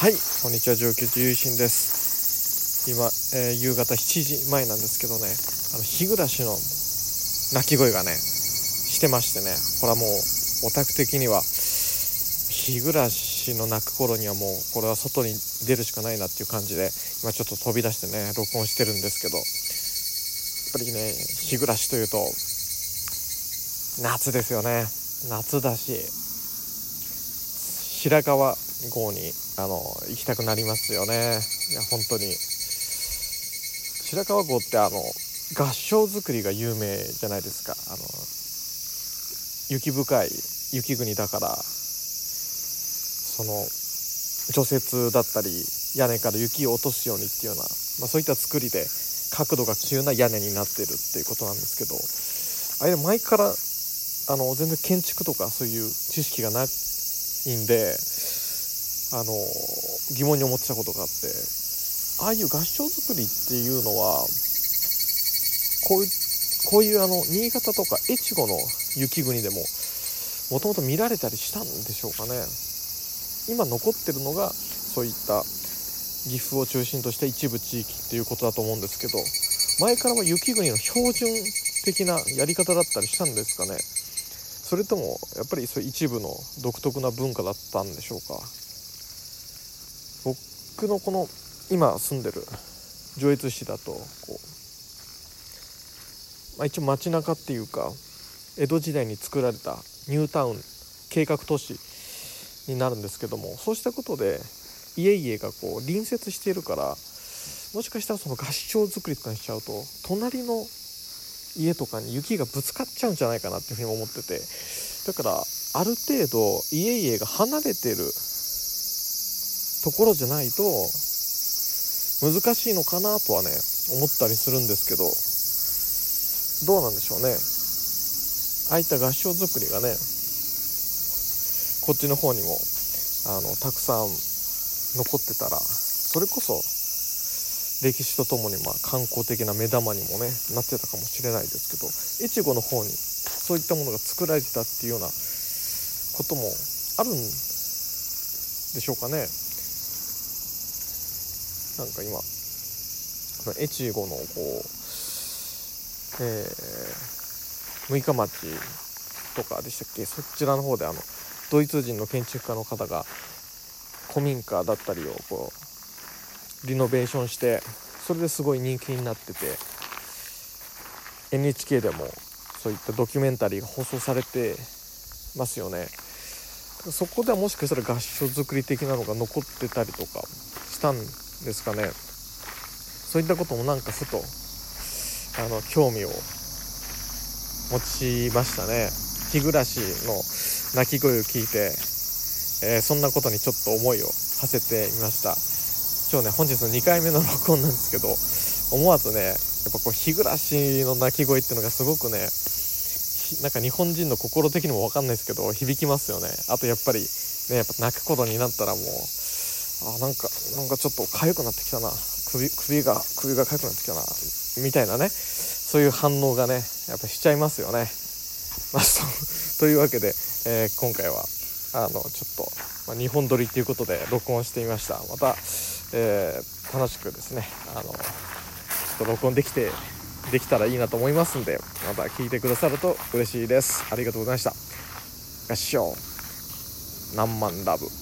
はい。こんにちは上級自由心です。今、えー、夕方7時前なんですけどね。あの日暮らしの鳴き声がねしてましてね。これはもうオタク的には日暮らしの鳴く頃にはもうこれは外に出るしかないなっていう感じで今ちょっと飛び出してね録音してるんですけど。やっぱりね日暮らしというと夏ですよね。夏だし白川郷にあの行きたくなりますよね。いや本当に。白川郷ってあの合掌造りが有名じゃないですか。あの雪深い雪国だから。その除雪だったり屋根から雪を落とすようにっていうような、まあ、そういった作りで角度が急な屋根になってるっていうことなんですけど。あれ前からあの全然建築とかそういう知識がないんであの疑問に思ってたことがあってああいう合掌造りっていうのはこういうこういうあの新潟とか越後の雪国でももともと見られたりしたんでしょうかね。今残ってるのがそういった岐阜を中心とした一部地域っていうことだと思うんですけど前からは雪国の標準的なやり方だったりしたんですかね。それともやっぱりそう一部の独特な文化だったんでしょうか。僕のこの今住んでる上越市だとこう、まあ、一応街中っていうか江戸時代に作られたニュータウン計画都市になるんですけどもそうしたことで家々がこう隣接しているからもしかしたらその合掌造りとかにしちゃうと隣の家とかに雪がぶつかっちゃうんじゃないかなっていうふうに思っててだからある程度家々が離れてるところじゃないと難しいのかなとはね思ったりするんですけどどうなんでしょうね。ああいった合掌造りがねこっちの方にもあのたくさん残ってたらそれこそ歴史とともにまあ観光的な目玉にもねなってたかもしれないですけど越後の方にそういったものが作られてたっていうようなこともあるんでしょうかね。なんか今越後のこう、えー、六日町とかでしたっけ？そちらの方であのドイツ人の建築家の方が古民家だったりをこうリノベーションしてそれですごい人気になってて NHK でもそういったドキュメンタリーが放送されてますよね。そこではもしかしたら合掌造り的なのが残ってたりとかしたんですかね。そういったこともなんかふとあの興味を持ちましたね。日暮らしの鳴き声を聞いて、えー、そんなことにちょっと思いを馳せてみました。今日ね本日の2回目の録音なんですけど思わずねやっぱこう日暮らしの鳴き声っていうのがすごくねなんか日本人の心的にも分かんないですけど響きますよね。あとやっぱりねやっぱ泣くことになったらもうあなんかなんかちょっと痒くなってきたな。首首が首が痒くなってきたな。みたいなね。そういう反応がねやっぱしちゃいますよね。まあ というわけで、えー、今回はあのちょっと、まあ、2本撮りっていうことで録音してみました。また、えー、楽しくですねあのちょっと録音できてできたらいいなと思いますんでまた聞いてくださると嬉しいです。ありがとうございました。合唱。何万ラブ。